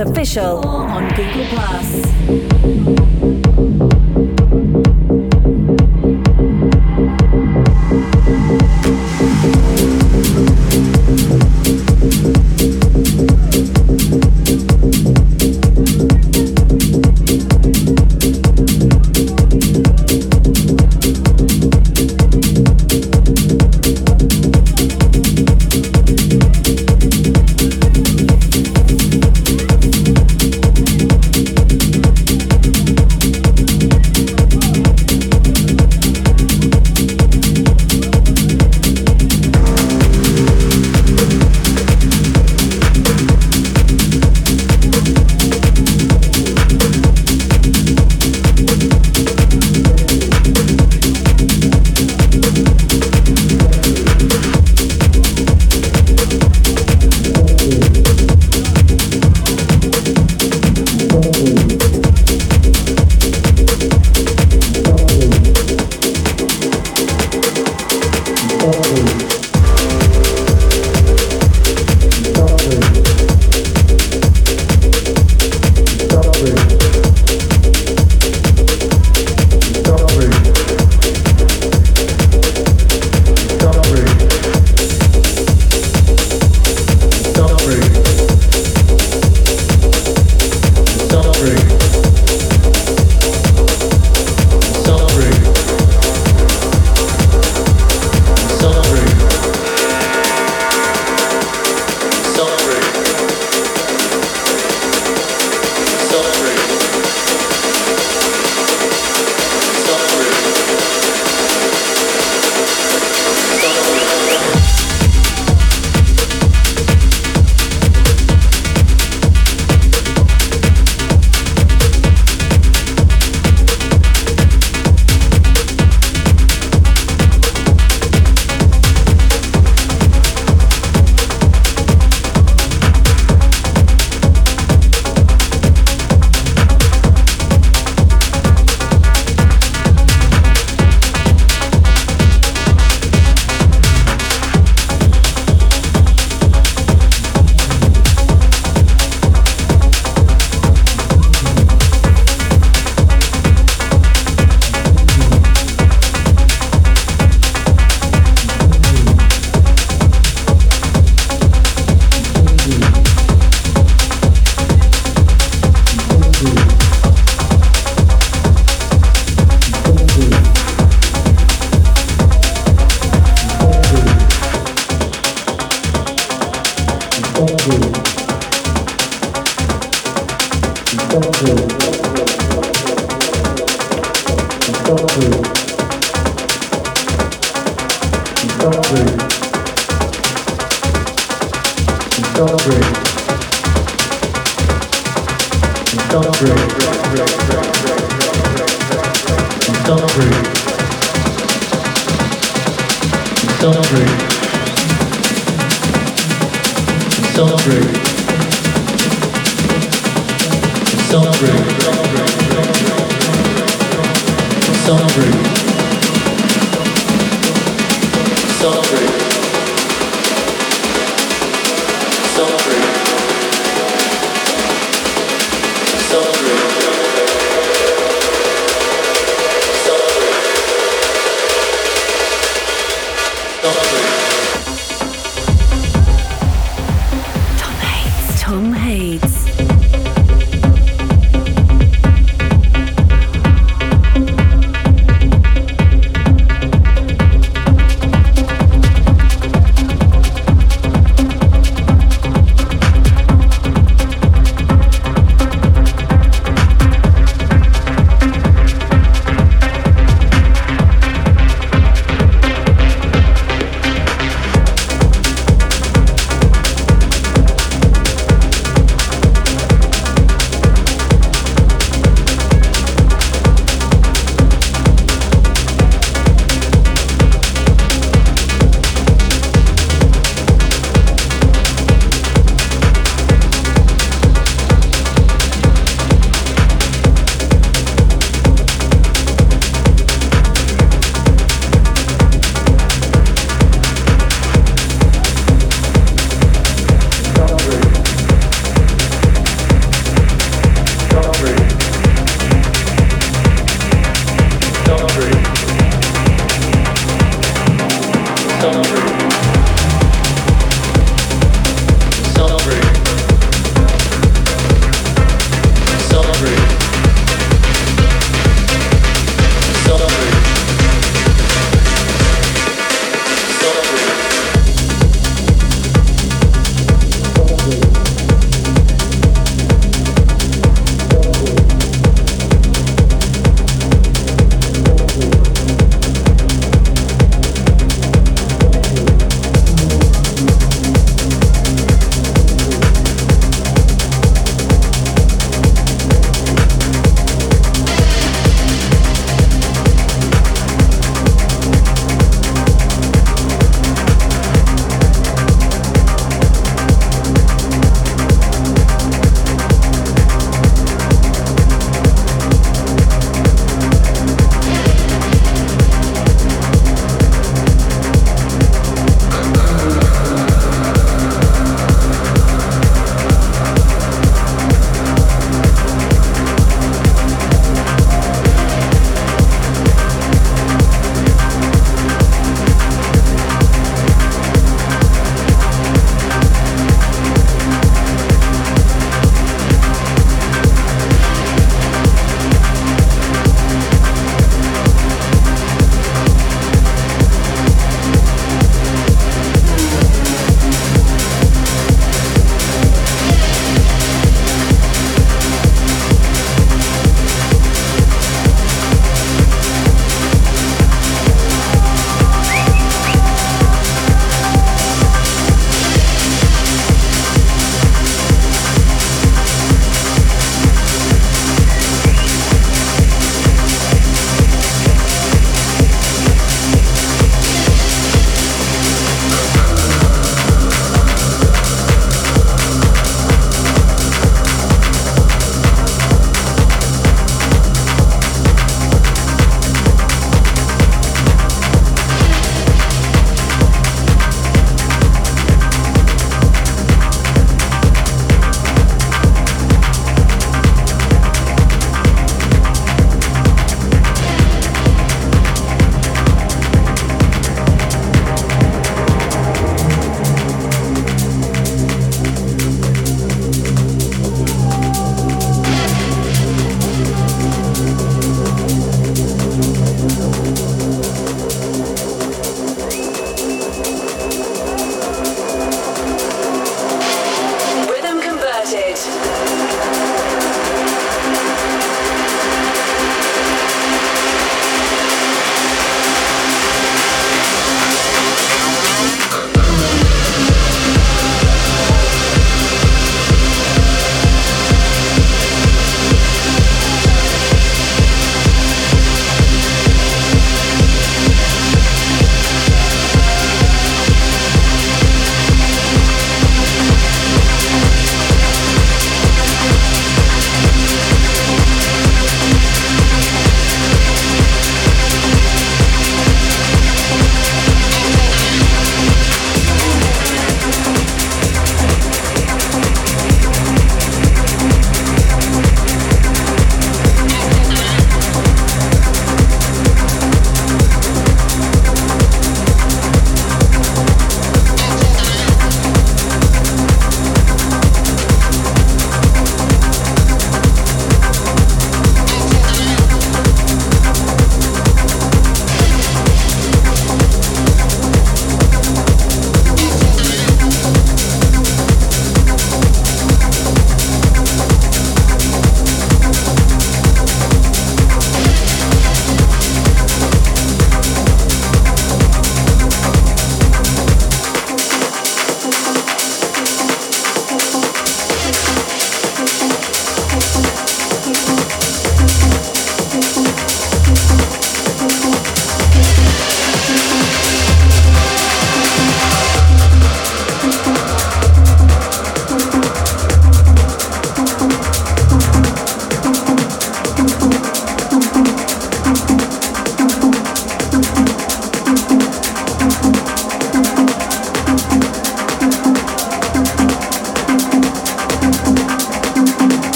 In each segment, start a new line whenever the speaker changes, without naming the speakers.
Official celebrate, celebrate, celebrate. Celebrate. Celebrate. Celebrate.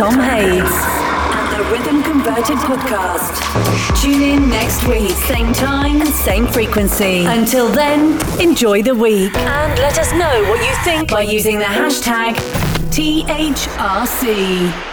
Tom Hades and the Rhythm Converted podcast. Tune in next week, same time same frequency. Until then, enjoy the week and let us know what you think by using the hashtag THRC.